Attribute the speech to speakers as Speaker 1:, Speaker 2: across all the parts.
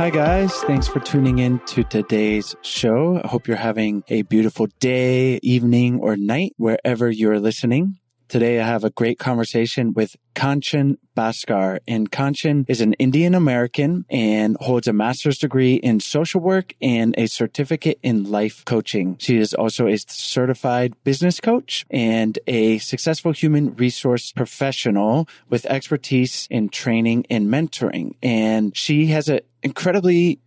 Speaker 1: Hi, guys. Thanks for tuning in to today's show. I hope you're having a beautiful day, evening, or night wherever you're listening. Today, I have a great conversation with Kanchan Bhaskar. And Kanchan is an Indian American and holds a master's degree in social work and a certificate in life coaching. She is also a certified business coach and a successful human resource professional with expertise in training and mentoring. And she has an incredibly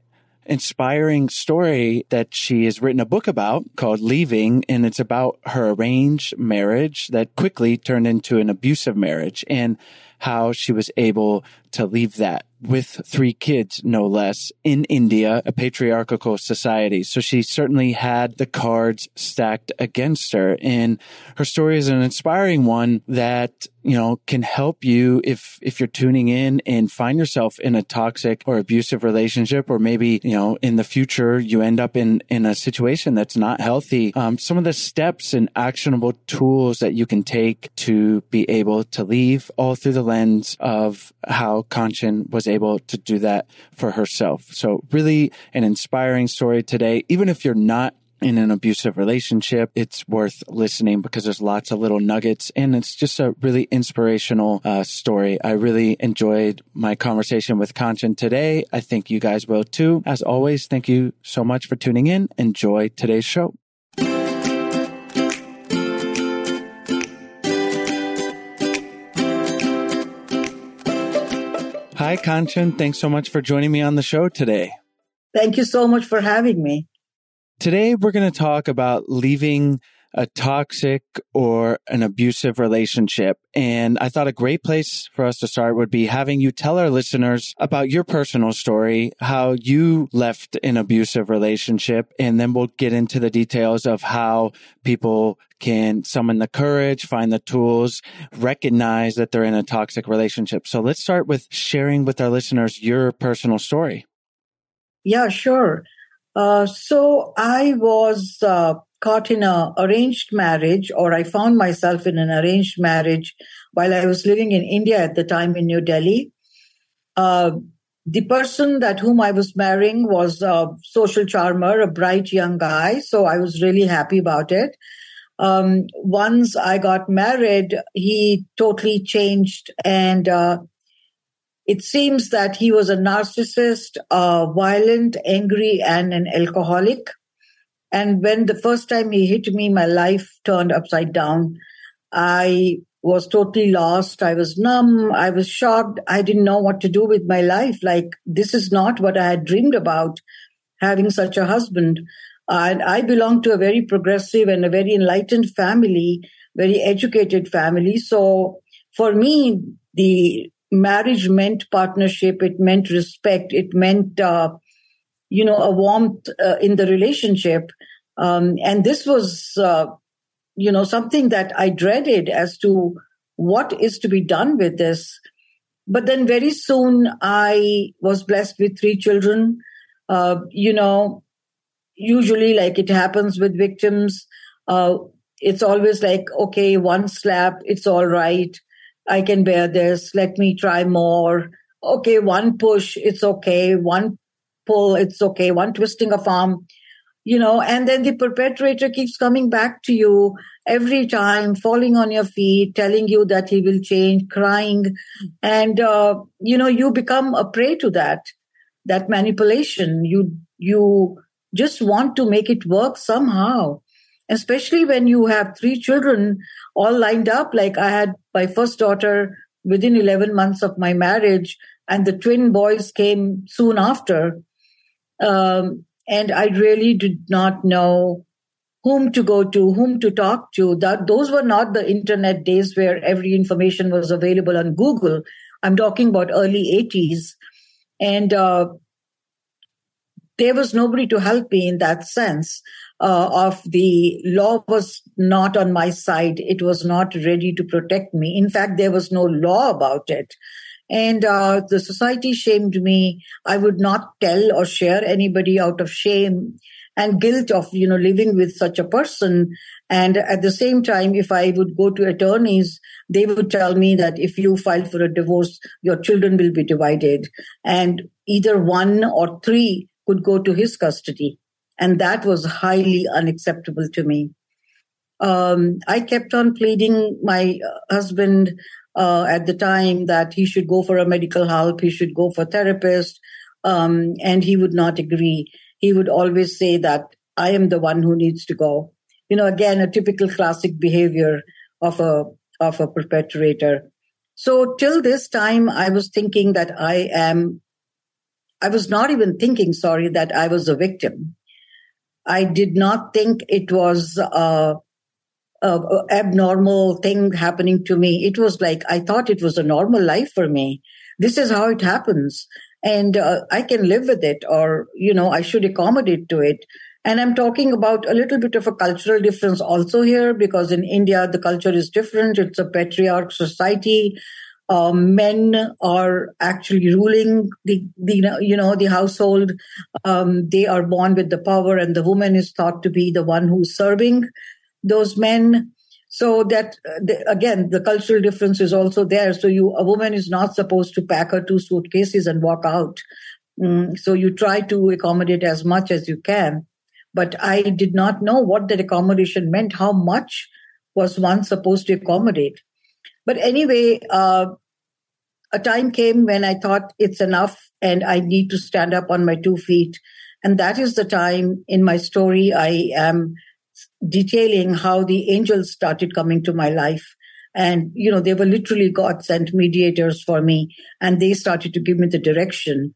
Speaker 1: inspiring story that she has written a book about called Leaving. And it's about her arranged marriage that quickly turned into an abusive marriage and how she was able to leave that with three kids, no less, in India, a patriarchal society. So she certainly had the cards stacked against her. And her story is an inspiring one that, you know, can help you if, if you're tuning in and find yourself in a toxic or abusive relationship, or maybe, you know, in the future, you end up in, in a situation that's not healthy. Um, some of the steps and actionable tools that you can take to be able to leave all through the lens of how Kanchan was able to do that for herself. So really an inspiring story today. Even if you're not in an abusive relationship, it's worth listening because there's lots of little nuggets and it's just a really inspirational uh, story. I really enjoyed my conversation with Kanchan today. I think you guys will too. As always, thank you so much for tuning in. Enjoy today's show. Hi, Kanchan. Thanks so much for joining me on the show today.
Speaker 2: Thank you so much for having me.
Speaker 1: Today, we're going to talk about leaving a toxic or an abusive relationship. And I thought a great place for us to start would be having you tell our listeners about your personal story, how you left an abusive relationship, and then we'll get into the details of how people can summon the courage, find the tools, recognize that they're in a toxic relationship. So let's start with sharing with our listeners your personal story.
Speaker 2: Yeah, sure. Uh, so I was uh, caught in a arranged marriage, or I found myself in an arranged marriage while I was living in India at the time in New Delhi. Uh, the person that whom I was marrying was a social charmer, a bright young guy. So I was really happy about it. Um, once I got married, he totally changed and uh, it seems that he was a narcissist, uh, violent, angry, and an alcoholic. And when the first time he hit me, my life turned upside down. I was totally lost. I was numb. I was shocked. I didn't know what to do with my life. Like, this is not what I had dreamed about having such a husband. and I belong to a very progressive and a very enlightened family, very educated family. So for me, the marriage meant partnership. It meant respect. It meant, uh, you know, a warmth uh, in the relationship. Um, and this was, uh, you know, something that I dreaded as to what is to be done with this. But then very soon I was blessed with three children. Uh, you know, usually like it happens with victims, uh, it's always like, okay, one slap, it's all right. I can bear this. Let me try more. Okay, one push, it's okay. One pull, it's okay. One twisting of arm, you know, and then the perpetrator keeps coming back to you every time, falling on your feet, telling you that he will change, crying. And, uh, you know, you become a prey to that, that manipulation. You, you just want to make it work somehow especially when you have three children all lined up. Like I had my first daughter within 11 months of my marriage, and the twin boys came soon after. Um, and I really did not know whom to go to, whom to talk to. That those were not the internet days where every information was available on Google. I'm talking about early 80s, and uh, there was nobody to help me in that sense uh, of the law was not on my side. It was not ready to protect me. In fact, there was no law about it. And uh, the society shamed me. I would not tell or share anybody out of shame and guilt of you know living with such a person and at the same time if i would go to attorneys they would tell me that if you file for a divorce your children will be divided and either one or three could go to his custody and that was highly unacceptable to me. Um, I kept on pleading my husband uh, at the time that he should go for a medical help, he should go for therapist, um, and he would not agree. He would always say that I am the one who needs to go. You know, again, a typical classic behavior of a of a perpetrator. So till this time, I was thinking that I am. I was not even thinking, sorry, that I was a victim. I did not think it was a, uh, abnormal thing happening to me. It was like I thought it was a normal life for me. This is how it happens, and uh, I can live with it, or you know, I should accommodate to it. And I'm talking about a little bit of a cultural difference also here, because in India the culture is different. It's a patriarch society. Uh, men are actually ruling the, the you know the household. Um, they are born with the power, and the woman is thought to be the one who's serving those men. So that uh, again the cultural difference is also there. So you a woman is not supposed to pack her two suitcases and walk out. Mm, so you try to accommodate as much as you can. But i did not know what that accommodation meant how much was one supposed to accommodate. But anyway uh, a time came when i thought it's enough and i need to stand up on my two feet. And that is the time in my story i am detailing how the angels started coming to my life. And, you know, they were literally God sent mediators for me. And they started to give me the direction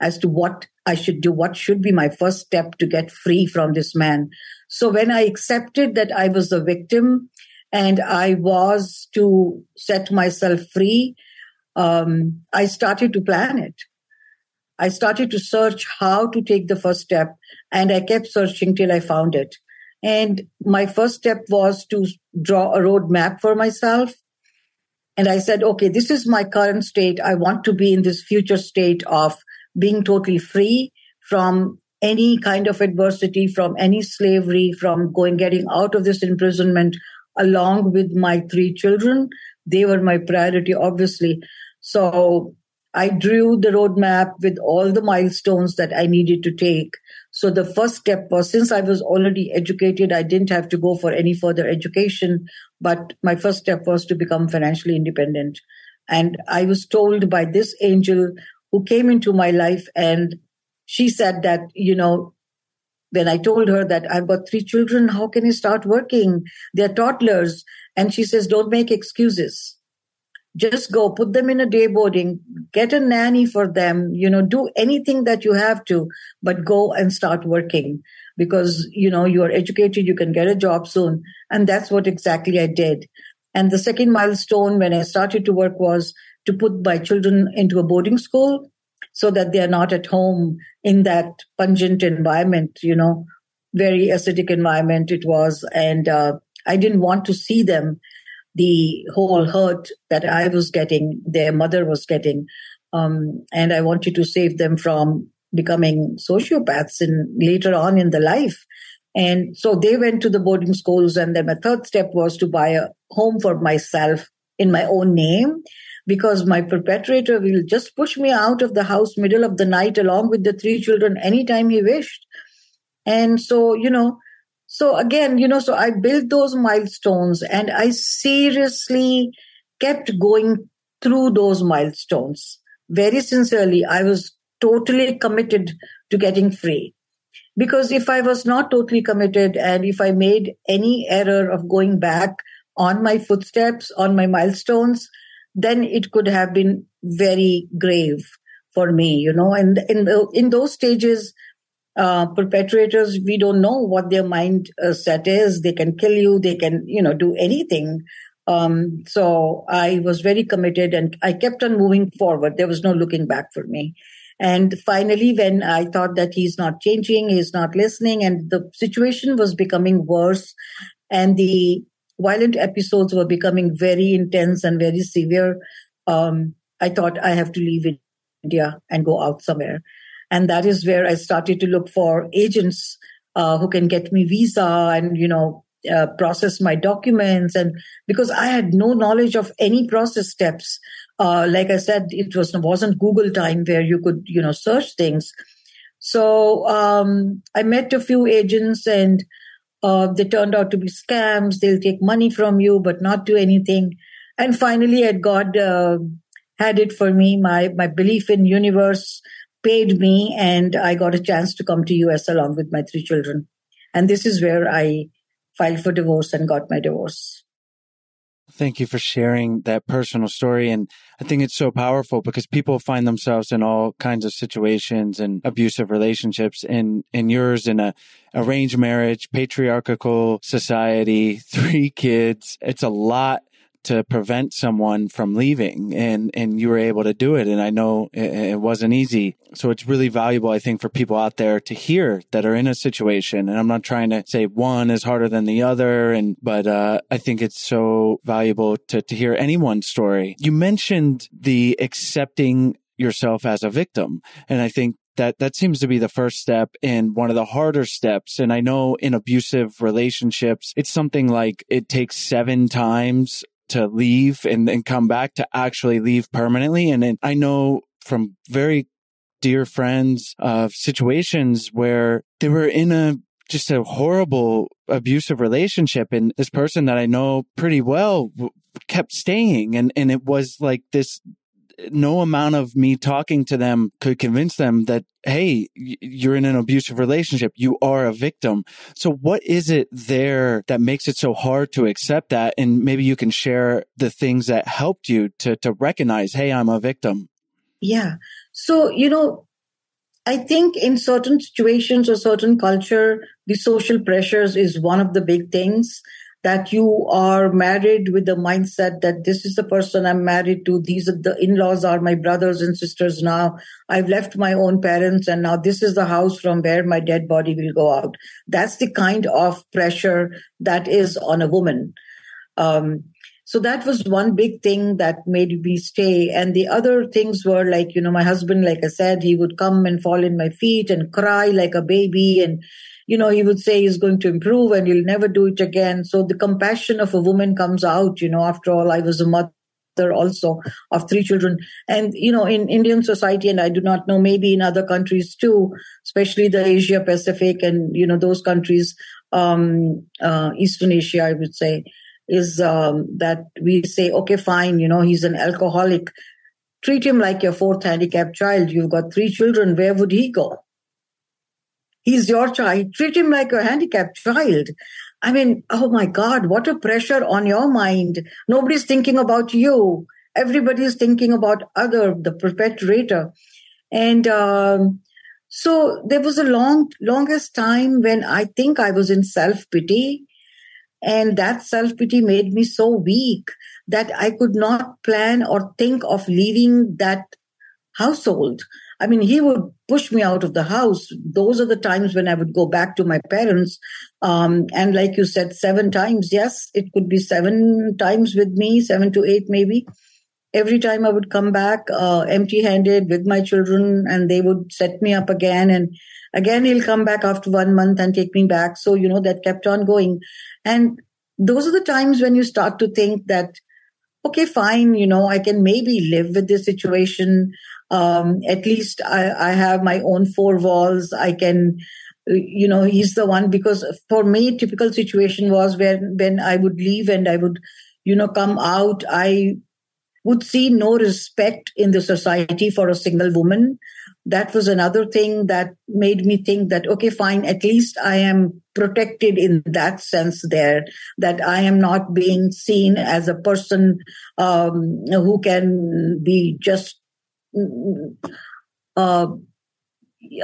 Speaker 2: as to what I should do, what should be my first step to get free from this man. So when I accepted that I was the victim and I was to set myself free, um, I started to plan it. I started to search how to take the first step and I kept searching till I found it. And my first step was to draw a roadmap for myself. And I said, okay, this is my current state. I want to be in this future state of being totally free from any kind of adversity, from any slavery, from going, getting out of this imprisonment along with my three children. They were my priority, obviously. So I drew the roadmap with all the milestones that I needed to take. So the first step was since I was already educated, I didn't have to go for any further education. But my first step was to become financially independent. And I was told by this angel who came into my life and she said that, you know, when I told her that I've got three children, how can I start working? They're toddlers. And she says, don't make excuses just go put them in a day boarding get a nanny for them you know do anything that you have to but go and start working. Because you know you are educated you can get a job soon. And that's what exactly i did. And the second milestone when i started to work was to put my children into a boarding school so that they are not at home in that pungent environment you know very acidic environment it was. And uh, i didn't want to see them the whole hurt that I was getting, their mother was getting. Um, and I wanted to save them from becoming sociopaths in later on in the life. And so they went to the boarding schools. And then my third step was to buy a home for myself in my own name because my perpetrator will just push me out of the house middle of the night along with the three children anytime he wished. And so, you know, so again, you know, so I built those milestones and I seriously kept going through those milestones. Very sincerely, I was totally committed to getting free. Because if I was not totally committed and if I made any error of going back on my footsteps, on my milestones, then it could have been very grave for me, you know. And in the, in those stages, uh, perpetrators, we don't know what their mind uh, set is. They can kill you. They can, you know, do anything. Um, so I was very committed and I kept on moving forward. There was no looking back for me. And finally, when I thought that he's not changing, he's not listening, and the situation was becoming worse, and the violent episodes were becoming very intense and very severe, um, I thought I have to leave India and go out somewhere. And that is where I started to look for agents uh, who can get me visa and, you know, uh, process my documents. And because I had no knowledge of any process steps, uh, like I said, it was, wasn't Google time where you could, you know, search things. So um, I met a few agents and uh, they turned out to be scams. They'll take money from you, but not do anything. And finally, at God uh, had it for me. My my belief in universe paid me and I got a chance to come to US along with my three children. And this is where I filed for divorce and got my divorce.
Speaker 1: Thank you for sharing that personal story. And I think it's so powerful because people find themselves in all kinds of situations and abusive relationships and, and yours in a arranged marriage, patriarchal society, three kids. It's a lot to prevent someone from leaving and and you were able to do it. And I know it, it, wasn't easy. So it's really valuable I think for people out there to hear that are in a situation. And I'm not trying to say one is harder than the other and but uh, I think it's so valuable to to hear anyone's story. You mentioned the accepting yourself as a victim and I think that that seems to be the first step and one of the harder steps. And I know in abusive relationships, it's something like it takes seven times to leave and then come back to actually leave permanently. And then I know from very dear friends of situations where they were in a just a horrible abusive relationship and this person that I know pretty well kept staying and and it was like this no amount of me talking to them could convince them that, hey, you're in an abusive relationship. You are a victim. So what is it there that makes it so hard to accept that? And maybe you can share the things that helped you to, to recognize, hey, I'm a victim.
Speaker 2: Yeah. So, you know, I think in certain situations or certain culture, the social pressures is one of the big things that you are married with the mindset that this is the person I'm married to. These are the in-laws are my brothers and sisters now. I've left my own parents and now this is the house from where my dead body will go out. That's the kind of pressure that is on a woman. Um, so that was one big thing that made me stay. And the other things were like, you know, my husband, like I said, he would come and fall in my feet and cry like a baby and you know, he would say he's going to improve and he'll never do it again. So the compassion of a woman comes out, you know, after all, I was a mother also of three children. And, you know, in Indian society, and I do not know, maybe in other countries too, especially the Asia Pacific and, you know, those countries, um, uh, Eastern Asia, I would say, is um, that we say, okay, fine, you know, he's an alcoholic. Treat him like your fourth handicapped child. You've got three children. Where would he go? He's your child. Treat him like a handicapped child. I mean, oh my God, what a pressure on your mind. Nobody's thinking about you. Everybody's thinking about other, the perpetrator. And um, so there was a long, longest time when I think I was in self pity. And that self pity made me so weak that I could not plan or think of leaving that household. I mean, he would push me out of the house. Those are the times when I would go back to my parents. Um, and like you said, seven times. Yes, it could be seven times with me, seven to eight maybe. Every time I would come back uh, empty handed with my children and they would set me up again. And again, he'll come back after one month and take me back. So, you know, that kept on going. And those are the times when you start to think that okay, fine, you know, I can maybe live with this situation. Um, at least I, I have my own four walls. I can, you know, he's the one because for me, typical situation was when, when I would leave and I would, you know, come out, I would see no respect in the society for a single woman that was another thing that made me think that okay fine at least i am protected in that sense there that i am not being seen as a person um, who can be just uh,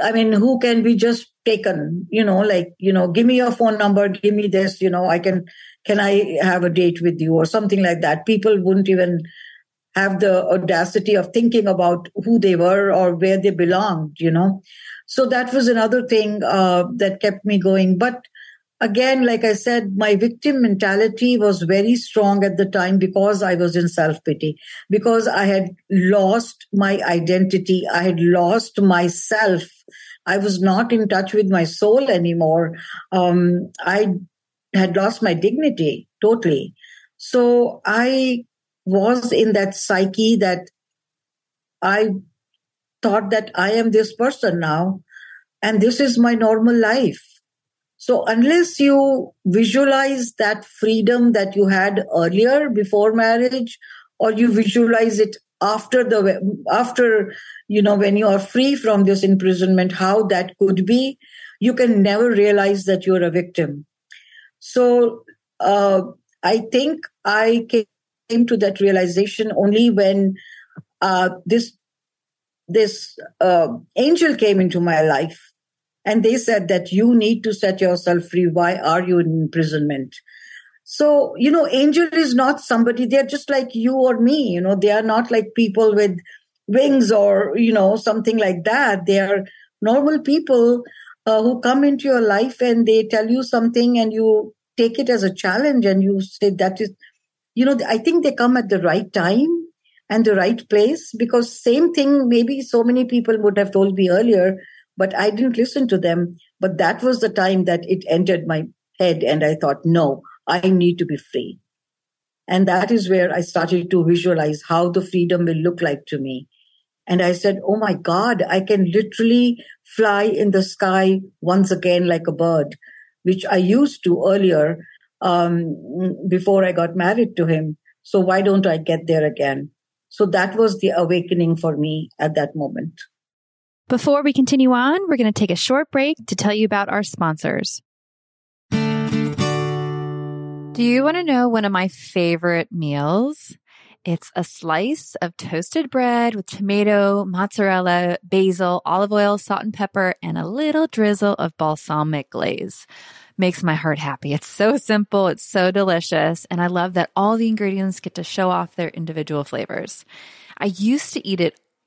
Speaker 2: i mean who can be just taken you know like you know give me your phone number give me this you know i can can i have a date with you or something like that people wouldn't even have the audacity of thinking about who they were or where they belonged, you know. So that was another thing uh, that kept me going. But again, like I said, my victim mentality was very strong at the time because I was in self pity, because I had lost my identity, I had lost myself. I was not in touch with my soul anymore. Um, I had lost my dignity totally. So I was in that psyche that I thought that I am this person now and this is my normal life. So unless you visualize that freedom that you had earlier before marriage or you visualize it after the after you know when you are free from this imprisonment how that could be you can never realize that you're a victim. So uh, i think i came to that realization only when uh, this this uh, angel came into my life and they said that you need to set yourself free. Why are you in imprisonment? So you know angel is not somebody they're just like you or me you know they are not like people with wings or you know something like that. They are normal people uh, who come into your life and they tell you something and you take it as a challenge and you say that is you know i think they come at the right time and the right place because same thing maybe so many people would have told me earlier but i didn't listen to them. But that was the time that it entered my head and i thought no i need to be free. And that is where i started to visualize how the freedom will look like to me. And i said oh my god i can literally fly in the sky once again like a bird which i used to earlier um, before i got married to him. So why don't i get there again? So that was the awakening for me at that moment.
Speaker 3: Before we continue on, we're going to take a short break to tell you about our sponsors. Do you want to know one of my favorite meals? It's a slice of toasted bread with tomato, mozzarella, basil, olive oil, salt and pepper, and a little drizzle of balsamic glaze makes my heart happy. It's so simple. It's so delicious. And I love that all the ingredients get to show off their individual flavors. I used to eat it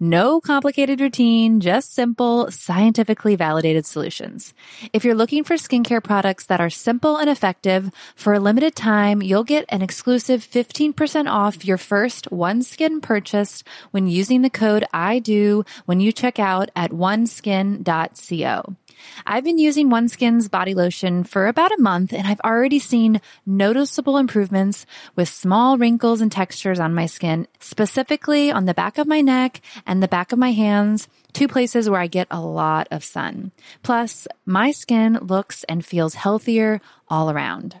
Speaker 3: no complicated routine, just simple, scientifically validated solutions. If you're looking for skincare products that are simple and effective, for a limited time, you'll get an exclusive 15% off your first OneSkin purchase when using the code I do when you check out at oneskin.co. I've been using OneSkin's body lotion for about a month and I've already seen noticeable improvements with small wrinkles and textures on my skin, specifically on the back of my neck and the back of my hands, two places where I get a lot of sun. Plus, my skin looks and feels healthier all around.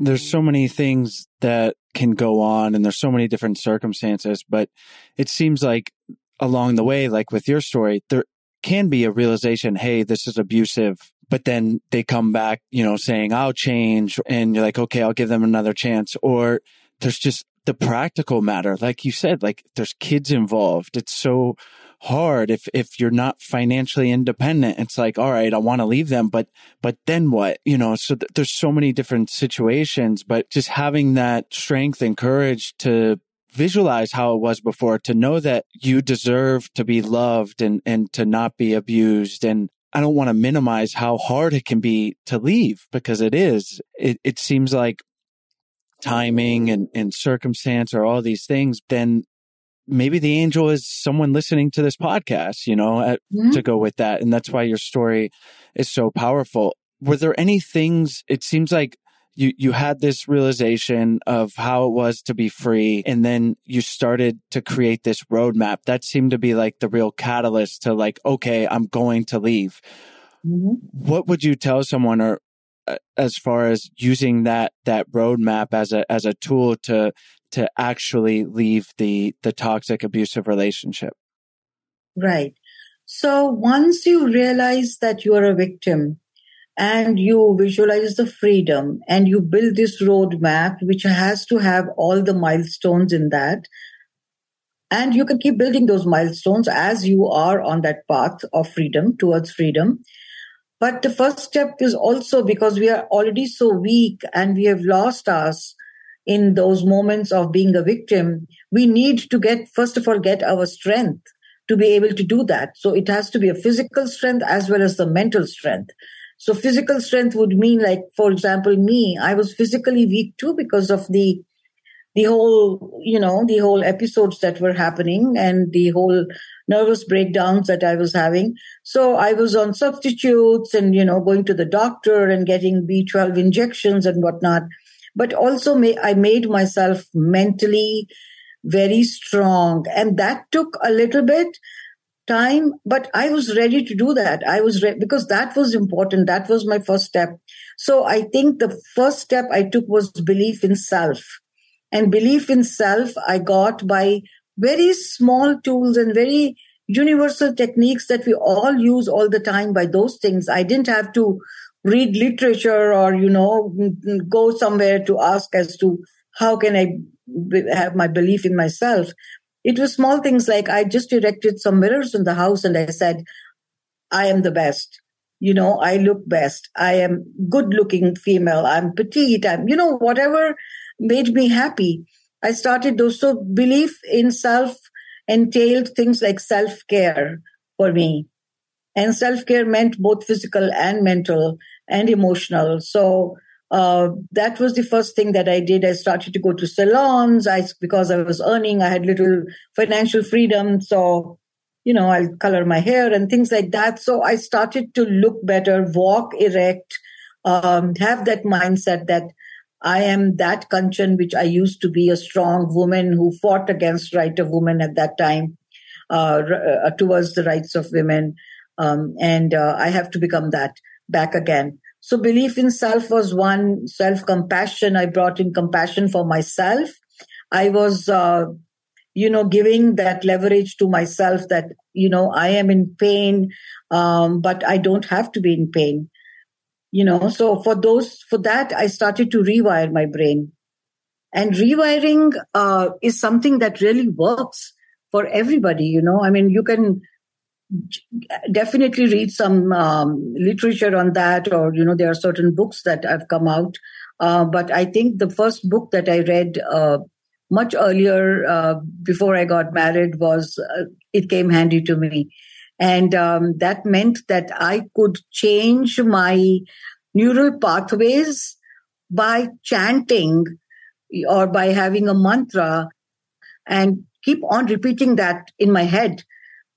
Speaker 1: There's so many things that can go on and there's so many different circumstances, but it seems like along the way, like with your story, there can be a realization, hey, this is abusive. But then they come back, you know, saying, I'll change. And you're like, okay, I'll give them another chance. Or there's just the practical matter. Like you said, like there's kids involved. It's so hard if if you're not financially independent it's like all right i want to leave them but but then what you know so th- there's so many different situations but just having that strength and courage to visualize how it was before to know that you deserve to be loved and and to not be abused and I don't want to minimize how hard it can be to leave because it is. It, it seems like timing and, and circumstance or all these things, then maybe the angel is someone listening to this podcast, you know, at, mm-hmm. to go with that. And that's why your story is so powerful. Were there any things, it seems like you, you had this realization of how it was to be free. And then you started to create this roadmap that seemed to be like the real catalyst to like, okay, I'm going to leave. Mm-hmm. What would you tell someone or uh, as far as using that, that roadmap as a, as a tool to to actually leave the the toxic abusive relationship.
Speaker 2: Right. So once you realize that you are a victim and you visualize the freedom and you build this roadmap which has to have all the milestones in that and you can keep building those milestones as you are on that path of freedom towards freedom. But the first step is also because we are already so weak and we have lost us in those moments of being a victim, we need to get, first of all, get our strength to be able to do that. So it has to be a physical strength as well as the mental strength. So physical strength would mean like, for example, me, I was physically weak too because of the, the whole, you know, the whole episodes that were happening and the whole nervous breakdowns that I was having. So I was on substitutes and, you know, going to the doctor and getting B12 injections and whatnot but also may, I made myself mentally very strong. And that took a little bit time, but I was ready to do that. I was ready because that was important. That was my first step. So I think the first step I took was belief in self. And belief in self I got by very small tools and very universal techniques that we all use all the time by those things. I didn't have to read literature or you know go somewhere to ask as to how can i have my belief in myself. It was small things like i just erected some mirrors in the house and i said i am the best. You know i look best. I am good looking female. I'm petite. I'm you know whatever made me happy. I started those so belief in self entailed things like self care for me. And self care meant both physical and mental and emotional. So uh, that was the first thing that I did. I started to go to salons. I because I was earning, I had little financial freedom. So you know, I'll color my hair and things like that. So I started to look better, walk erect, um, have that mindset that I am that Kanchan, which I used to be a strong woman who fought against right of women at that time, uh, uh, towards the rights of women. Um, and uh, I have to become that back again. So belief in self was one, self compassion. I brought in compassion for myself. I was, uh, you know, giving that leverage to myself that, you know, I am in pain, um, but I don't have to be in pain. You know, so for those, for that, I started to rewire my brain. And rewiring uh, is something that really works for everybody. You know, I mean, you can definitely read some um, literature on that, or you know, there are certain books that have come out. Uh, but I think the first book that I read uh, much earlier, uh, before I got married, was uh, "It Came Handy to Me," and um, that meant that I could change my neural pathways by chanting or by having a mantra and keep on repeating that in my head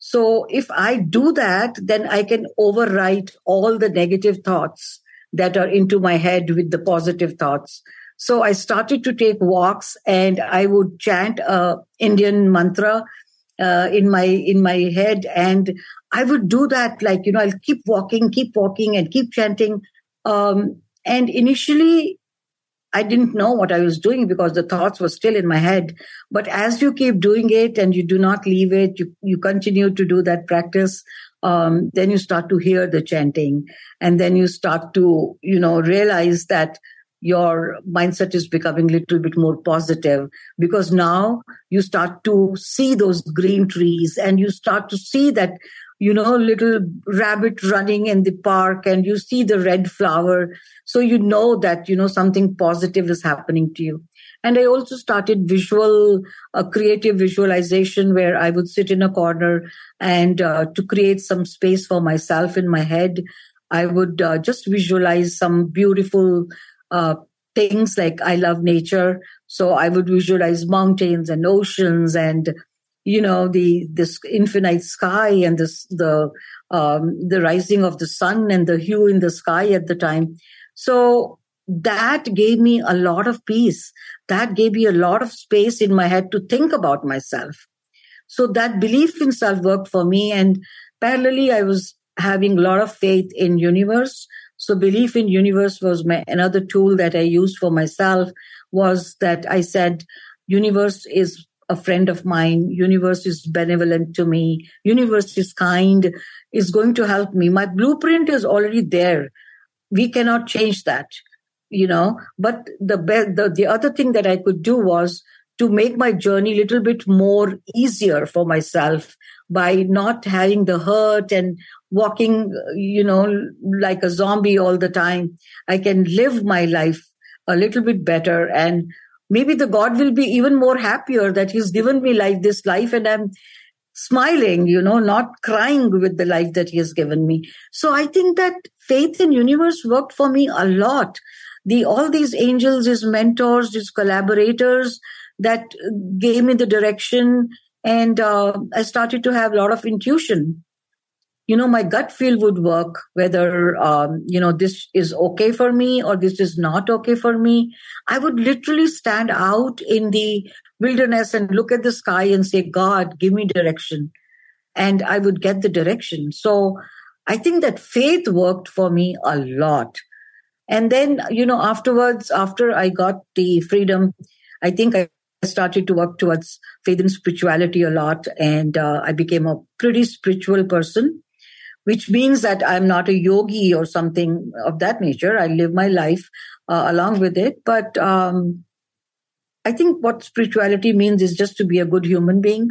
Speaker 2: so if I do that, then I can overwrite all the negative thoughts that are into my head with the positive thoughts. So I started to take walks and I would chant a Indian mantra uh, in my in my head and I would do that like you know I'll keep walking, keep walking and keep chanting. Um, and initially I didn't know what I was doing because the thoughts were still in my head. But as you keep doing it and you do not leave it, you, you continue to do that practice, um, then you start to hear the chanting. And then you start to, you know, realize that your mindset is becoming a little bit more positive because now you start to see those green trees and you start to see that you know, little rabbit running in the park and you see the red flower. So you know that, you know, something positive is happening to you. And I also started visual, a uh, creative visualization where I would sit in a corner and uh, to create some space for myself in my head, I would uh, just visualize some beautiful uh, things like I love nature. So I would visualize mountains and oceans and you know the this infinite sky and this the um, the rising of the sun and the hue in the sky at the time. So that gave me a lot of peace. That gave me a lot of space in my head to think about myself. So that belief in self worked for me and parallelly i was having a lot of faith in universe. So belief in universe was my another tool that i used for myself was that i said universe is a friend of mine universe is benevolent to me universe is kind is going to help me. My blueprint is already there. We cannot change that you know. But the the, the other thing that i could do was to make my journey a little bit more easier for myself by not having the hurt and walking you know like a zombie all the time. I can live my life a little bit better and maybe the God will be even more happier that He's given me like this life and I'm smiling, you know, not crying with the life that He has given me. So I think that faith in universe worked for me a lot. The all these angels, his mentors, his collaborators that gave me the direction, and uh, I started to have a lot of intuition you know my gut feel would work whether um, you know this is okay for me or this is not okay for me. I would literally stand out in the wilderness and look at the sky and say god give me direction. And i would get the direction. So i think that faith worked for me a lot. And then you know afterwards after i got the freedom i think i started to work towards faith and spirituality a lot. And uh, i became a pretty spiritual person which means that I'm not a yogi or something of that nature. I live my life uh, along with it. But um, I think what spirituality means is just to be a good human being.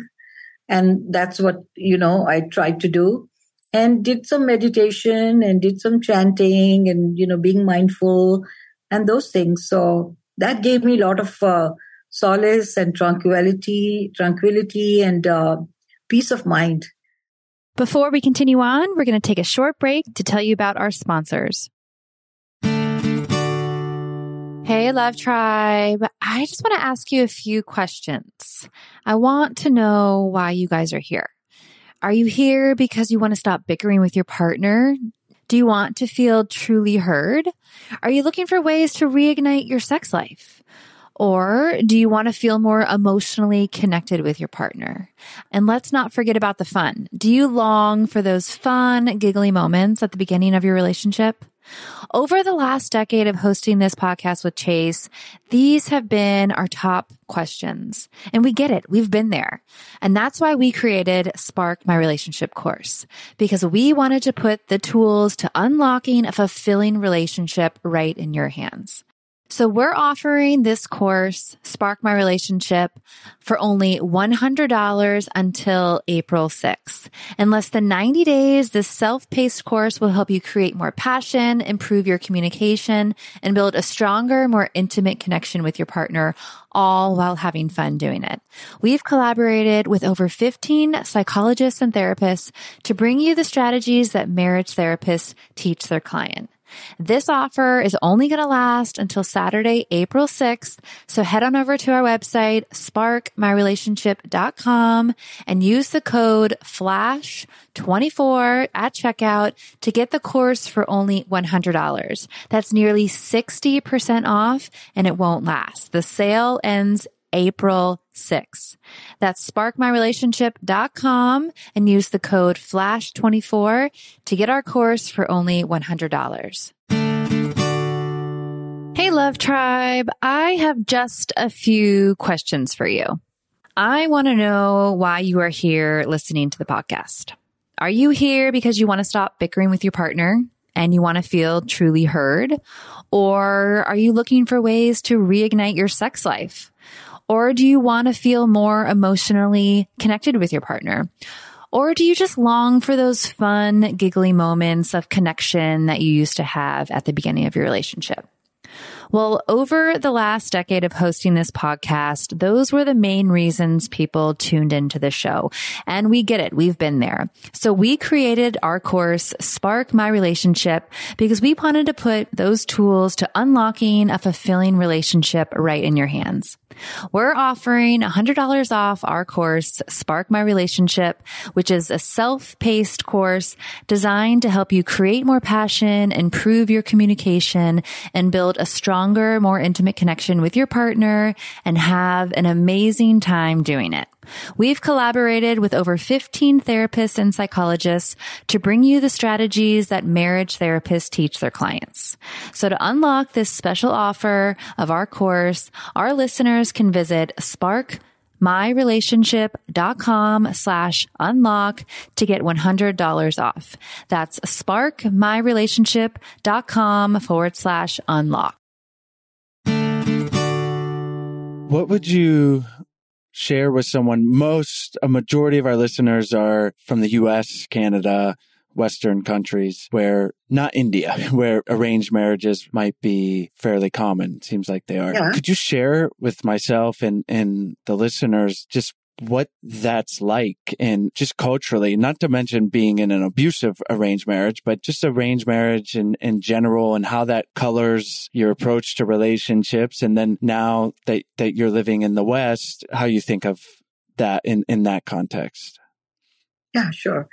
Speaker 2: And that's what, you know, I tried to do and did some meditation and did some chanting and, you know, being mindful and those things. So that gave me a lot of uh, solace and tranquility, tranquility and uh, peace of mind
Speaker 3: before we continue on, we're going to take a short break to tell you about our sponsors. Hey, Love Tribe. I just want to ask you a few questions. I want to know why you guys are here. Are you here because you want to stop bickering with your partner? Do you want to feel truly heard? Are you looking for ways to reignite your sex life? Or do you want to feel more emotionally connected with your partner? And let's not forget about the fun. Do you long for those fun, giggly moments at the beginning of your relationship? Over the last decade of hosting this podcast with Chase, these have been our top questions. And we get it. We've been there. And that's why we created Spark My Relationship course because we wanted to put the tools to unlocking a fulfilling relationship right in your hands. So we're offering this course, Spark My Relationship, for only $100 until April 6th. In less than 90 days, this self-paced course will help you create more passion, improve your communication, and build a stronger, more intimate connection with your partner, all while having fun doing it. We've collaborated with over 15 psychologists and therapists to bring you the strategies that marriage therapists teach their client. This offer is only going to last until Saturday, April 6th. So head on over to our website, sparkmyrelationship.com and use the code FLASH24 at checkout to get the course for only $100. That's nearly 60% off and it won't last. The sale ends April 6th. That's sparkmyrelationship.com and use the code FLASH24 to get our course for only $100. Hey, Love Tribe. I have just a few questions for you. I want to know why you are here listening to the podcast. Are you here because you want to stop bickering with your partner and you want to feel truly heard? Or are you looking for ways to reignite your sex life? Or do you want to feel more emotionally connected with your partner? Or do you just long for those fun, giggly moments of connection that you used to have at the beginning of your relationship? Well, over the last decade of hosting this podcast, those were the main reasons people tuned into the show. And we get it. We've been there. So we created our course, Spark My Relationship, because we wanted to put those tools to unlocking a fulfilling relationship right in your hands. We're offering $100 off our course, Spark My Relationship, which is a self-paced course designed to help you create more passion, improve your communication, and build a stronger, more intimate connection with your partner and have an amazing time doing it. We've collaborated with over 15 therapists and psychologists to bring you the strategies that marriage therapists teach their clients. So to unlock this special offer of our course, our listeners can visit Spark myrelationship.com slash unlock to get $100 off. That's sparkmyrelationship.com forward slash unlock.
Speaker 1: What would you share with someone? Most, a majority of our listeners are from the US, Canada, Western countries where not India, where arranged marriages might be fairly common. Seems like they are.
Speaker 2: Yeah.
Speaker 1: Could you share with myself and, and the listeners just what that's like and just culturally, not to mention being in an abusive arranged marriage, but just arranged marriage in, in general and how that colors your approach to relationships. And then now that, that you're living in the West, how you think of that in, in that context.
Speaker 2: Yeah, sure.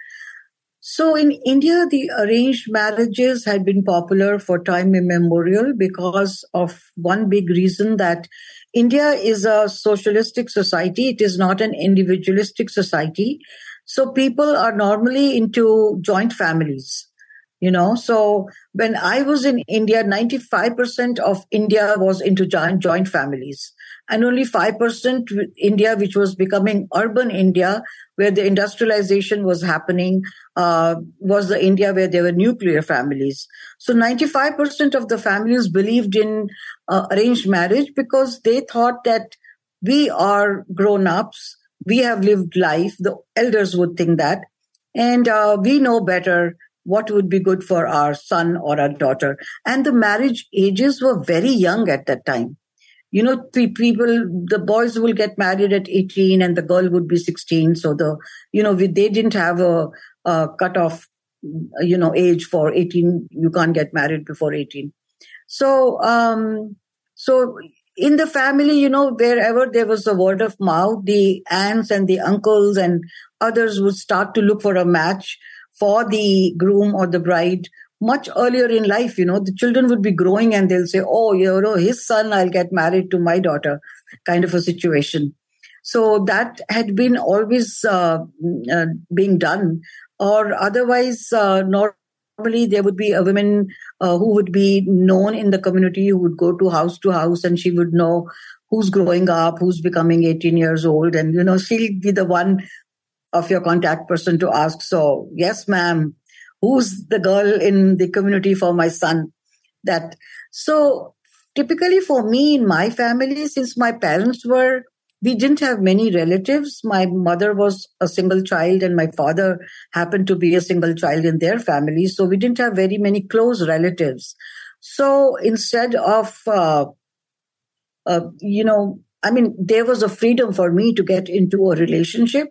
Speaker 2: So in India, the arranged marriages had been popular for time immemorial because of one big reason that India is a socialistic society. It is not an individualistic society. So people are normally into joint families, you know. So when I was in India, 95% of India was into joint, joint families and only 5% India, which was becoming urban India, where the industrialization was happening, uh, was the India where there were nuclear families. So 95% of the families believed in uh, arranged marriage because they thought that we are grown ups, we have lived life, the elders would think that, and uh, we know better what would be good for our son or our daughter. And the marriage ages were very young at that time you know pe- people the boys will get married at 18 and the girl would be 16 so the you know we, they didn't have a, a cutoff you know age for 18 you can't get married before 18 so um so in the family you know wherever there was a word of mouth the aunts and the uncles and others would start to look for a match for the groom or the bride much earlier in life you know the children would be growing and they'll say oh you know his son i'll get married to my daughter kind of a situation. So that had been always uh, uh, being done. Or otherwise uh, normally there would be a woman uh, who would be known in the community who would go to house to house and she would know who's growing up who's becoming 18 years old. And you know she'll be the one of your contact person to ask. So yes ma'am who's the girl in the community for my son that so typically for me in my family, since my parents were, we didn't have many relatives. My mother was a single child and my father happened to be a single child in their family. So we didn't have very many close relatives. So instead of, uh, uh, you know, I mean, there was a freedom for me to get into a relationship.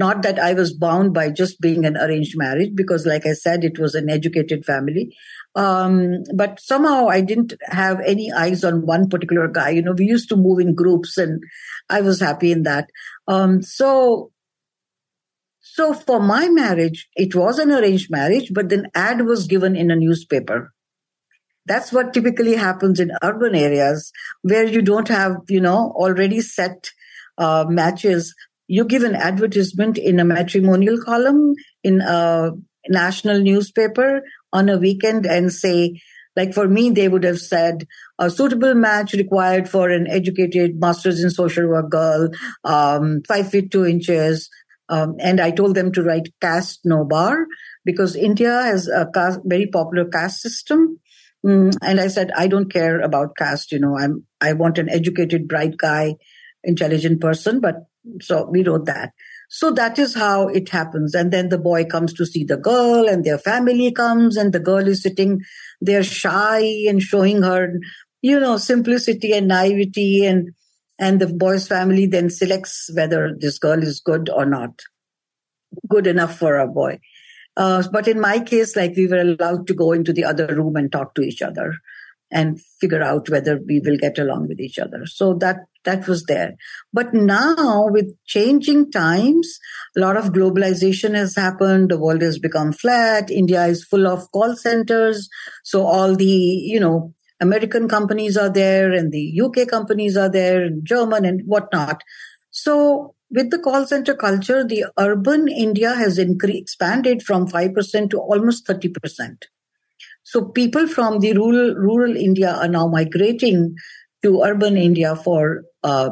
Speaker 2: Not that I was bound by just being an arranged marriage, because, like I said, it was an educated family. Um, but somehow I didn't have any eyes on one particular guy. You know, we used to move in groups and I was happy in that. Um, so, so for my marriage, it was an arranged marriage, but then ad was given in a newspaper. That's what typically happens in urban areas where you don't have, you know, already set uh, matches. You give an advertisement in a matrimonial column in a national newspaper on a weekend and say, like for me, they would have said a suitable match required for an educated master's in social work girl, um, five feet two inches. Um, and I told them to write caste no bar because India has a caste, very popular caste system. Mm, and I said, I don't care about caste. You know, I'm, I want an educated, bright guy, intelligent person. But so we wrote that. So that is how it happens. And then the boy comes to see the girl and their family comes and the girl is sitting there shy and showing her, you know, simplicity and naivety and, and the boy's family then selects whether this girl is good or not. Good enough for a boy. Uh, but in my case, like we were allowed to go into the other room and talk to each other and figure out whether we will get along with each other. So that that was there. But now with changing times, a lot of globalization has happened. The world has become flat. India is full of call centers. So all the, you know, American companies are there and the UK companies are there and German and whatnot. So with the call center culture, the urban India has incre- expanded from 5% to almost 30%. So people from the rural, rural India are now migrating to urban India for uh,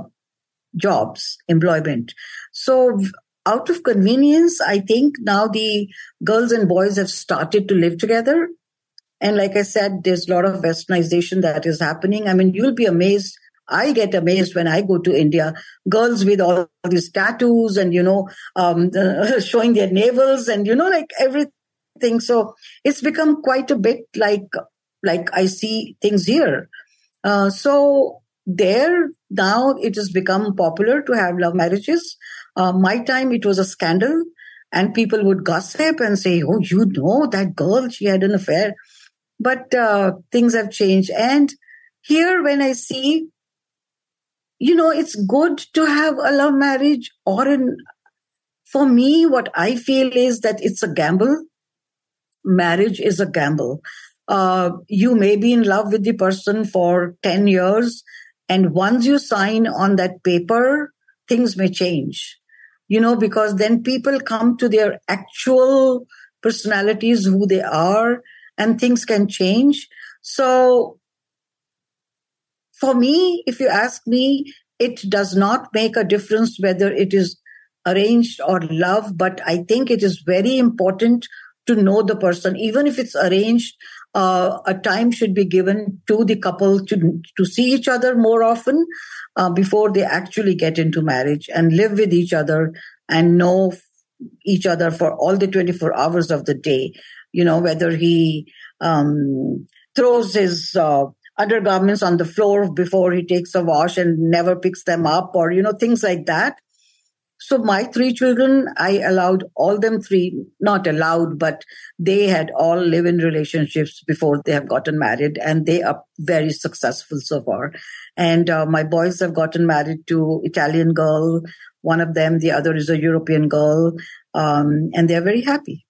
Speaker 2: jobs, employment. So out of convenience, I think now the girls and boys have started to live together. And like I said, there's a lot of westernization that is happening. I mean, you'll be amazed. I get amazed when I go to India. Girls with all these tattoos and, you know, um, uh, showing their navels and, you know, like everything. So it's become quite a bit like, like I see things here. Uh, so there now it has become popular to have love marriages. Uh, my time it was a scandal, and people would gossip and say, "Oh, you know that girl? She had an affair." But uh, things have changed, and here when I see, you know, it's good to have a love marriage or an. For me, what I feel is that it's a gamble. Marriage is a gamble. Uh, you may be in love with the person for 10 years. And once you sign on that paper, things may change, you know, because then people come to their actual personalities, who they are, and things can change. So for me, if you ask me, it does not make a difference whether it is arranged or love, but I think it is very important to know the person, even if it's arranged uh, a time should be given to the couple to to see each other more often uh, before they actually get into marriage and live with each other and know each other for all the 24 hours of the day. You know whether he um, throws his uh, undergarments on the floor before he takes a wash and never picks them up or you know things like that so my three children, I allowed all them three, not allowed, but they had all live in relationships before they have gotten married and they are very successful so far. And uh, my boys have gotten married to Italian girl. One of them, the other is a European girl. Um, and they're very happy.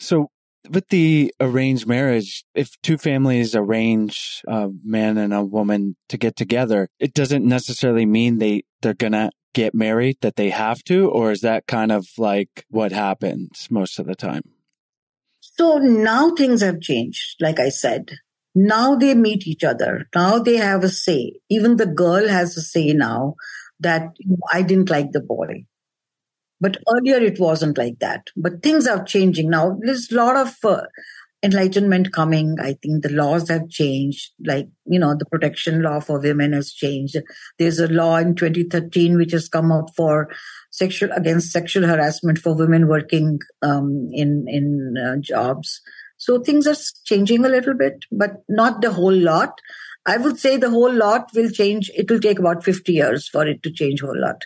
Speaker 1: So with the arranged marriage, if two families arrange a man and a woman to get together, it doesn't necessarily mean they, they're gonna get married that they have to, or is that kind of like what happens most of the time?
Speaker 2: So now things have changed, like I said. Now they meet each other. Now they have a say. Even the girl has a say now that I didn't like the boy. But earlier it wasn't like that. But things are changing now. There's a lot of uh, enlightenment coming. I think the laws have changed, like, you know, the protection law for women has changed. There's a law in 2013 which has come out for sexual, against sexual harassment for women working um, in, in uh, jobs. So things are changing a little bit, but not the whole lot. I would say the whole lot will change. It will take about 50 years for it to change a whole lot.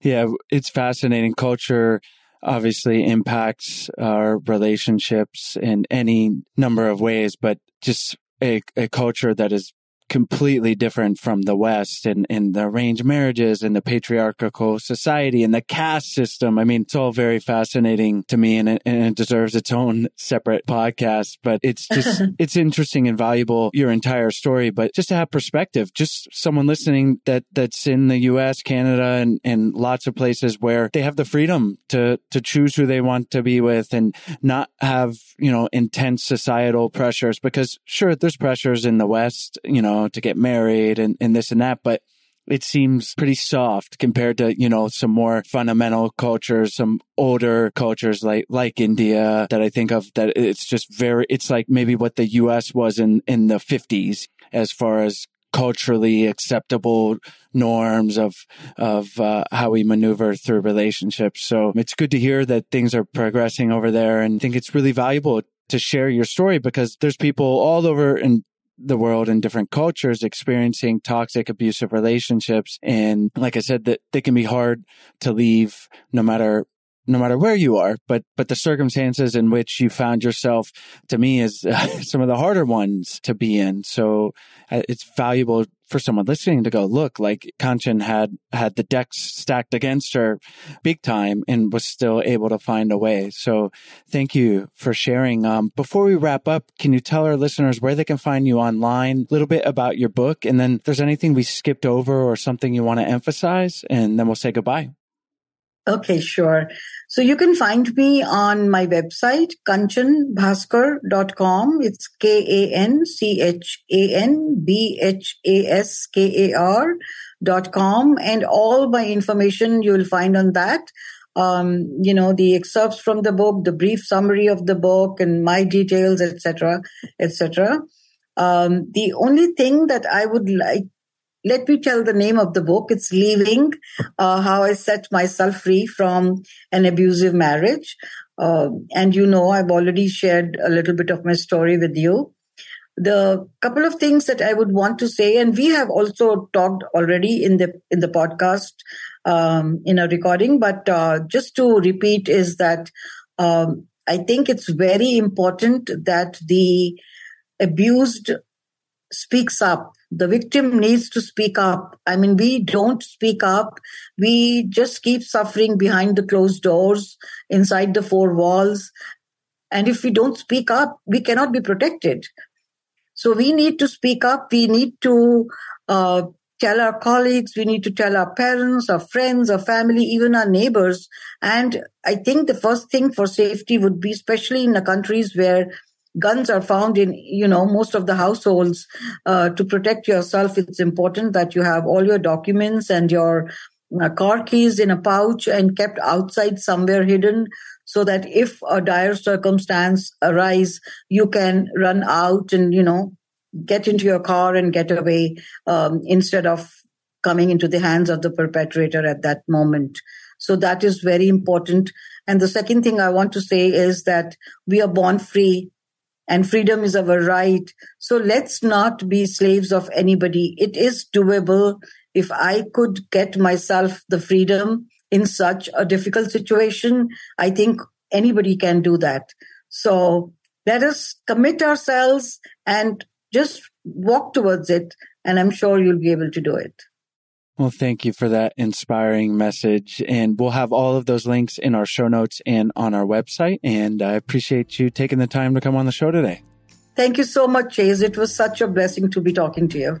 Speaker 1: Yeah, it's fascinating. Culture obviously impacts our relationships in any number of ways, but just a, a culture that is completely different from the West and, and the arranged marriages and the patriarchal society and the caste system. I mean, it's all very fascinating to me and it, and it deserves its own separate podcast, but it's just, it's interesting and valuable, your entire story, but just to have perspective, just someone listening that, that's in the US, Canada, and, and lots of places where they have the freedom to, to choose who they want to be with and not have, you know, intense societal pressures because sure, there's pressures in the West, you know, to get married and, and this and that. But it seems pretty soft compared to, you know, some more fundamental cultures, some older cultures like, like India that I think of that it's just very, it's like maybe what the US was in, in the fifties as far as culturally acceptable norms of, of, uh, how we maneuver through relationships. So it's good to hear that things are progressing over there and think it's really valuable to share your story because there's people all over in the world and different cultures experiencing toxic abusive relationships. And like i said that they can be hard to leave no matter no matter where you are. But but the circumstances in which you found yourself to me is uh, some of the harder ones to be in. So uh, it's valuable for someone listening to go, look, like Kanchan had, had the decks stacked against her big time and was still able to find a way. So thank you for sharing. Um, before we wrap up, can you tell our listeners where they can find you online, a little bit about your book, and then if there's anything we skipped over or something you want to emphasize, and then we'll say goodbye.
Speaker 2: Okay, sure. So you can find me on my website, kanchanbhaskar.com. It's K-A-N-C-H-A-N-B-H-A-S-K-A-R dot com. And all my information you will find on that. Um, you know, the excerpts from the book, the brief summary of the book and my details, etc., etc. Um, the only thing that I would like let me tell the name of the book. It's Leaving uh, How I Set Myself Free from an Abusive Marriage. Uh, and you know, I've already shared a little bit of my story with you. The couple of things that I would want to say, and we have also talked already in the in the podcast um, in a recording, but uh, just to repeat, is that um, I think it's very important that the abused speaks up the victim needs to speak up. I mean, we don't speak up. We just keep suffering behind the closed doors, inside the four walls. And if we don't speak up, we cannot be protected. So we need to speak up. We need to uh, tell our colleagues, we need to tell our parents, our friends, our family, even our neighbors. And I think the first thing for safety would be, especially in the countries where guns are found in you know most of the households uh, to protect yourself it's important that you have all your documents and your uh, car keys in a pouch and kept outside somewhere hidden so that if a dire circumstance arise you can run out and you know get into your car and get away um, instead of coming into the hands of the perpetrator at that moment. So that is very important. And the second thing i want to say is that we are born free and freedom is our right. So let's not be slaves of anybody. It is doable. If I could get myself the freedom in such a difficult situation, I think anybody can do that. So let us commit ourselves and just walk towards it. And I'm sure you'll be able to do it.
Speaker 1: Well, thank you for that inspiring message. And we'll have all of those links in our show notes and on our website. And I appreciate you taking the time to come on the show today.
Speaker 2: Thank you so much, Chase. It was such a blessing to be talking to you.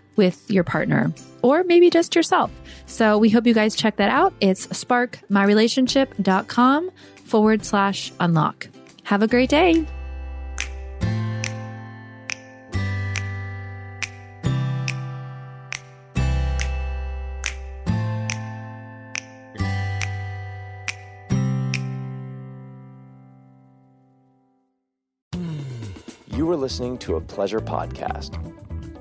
Speaker 3: with your partner or maybe just yourself. So we hope you guys check that out. It's sparkmyrelationship.com forward slash unlock. Have a great day.
Speaker 4: You were listening to a pleasure podcast.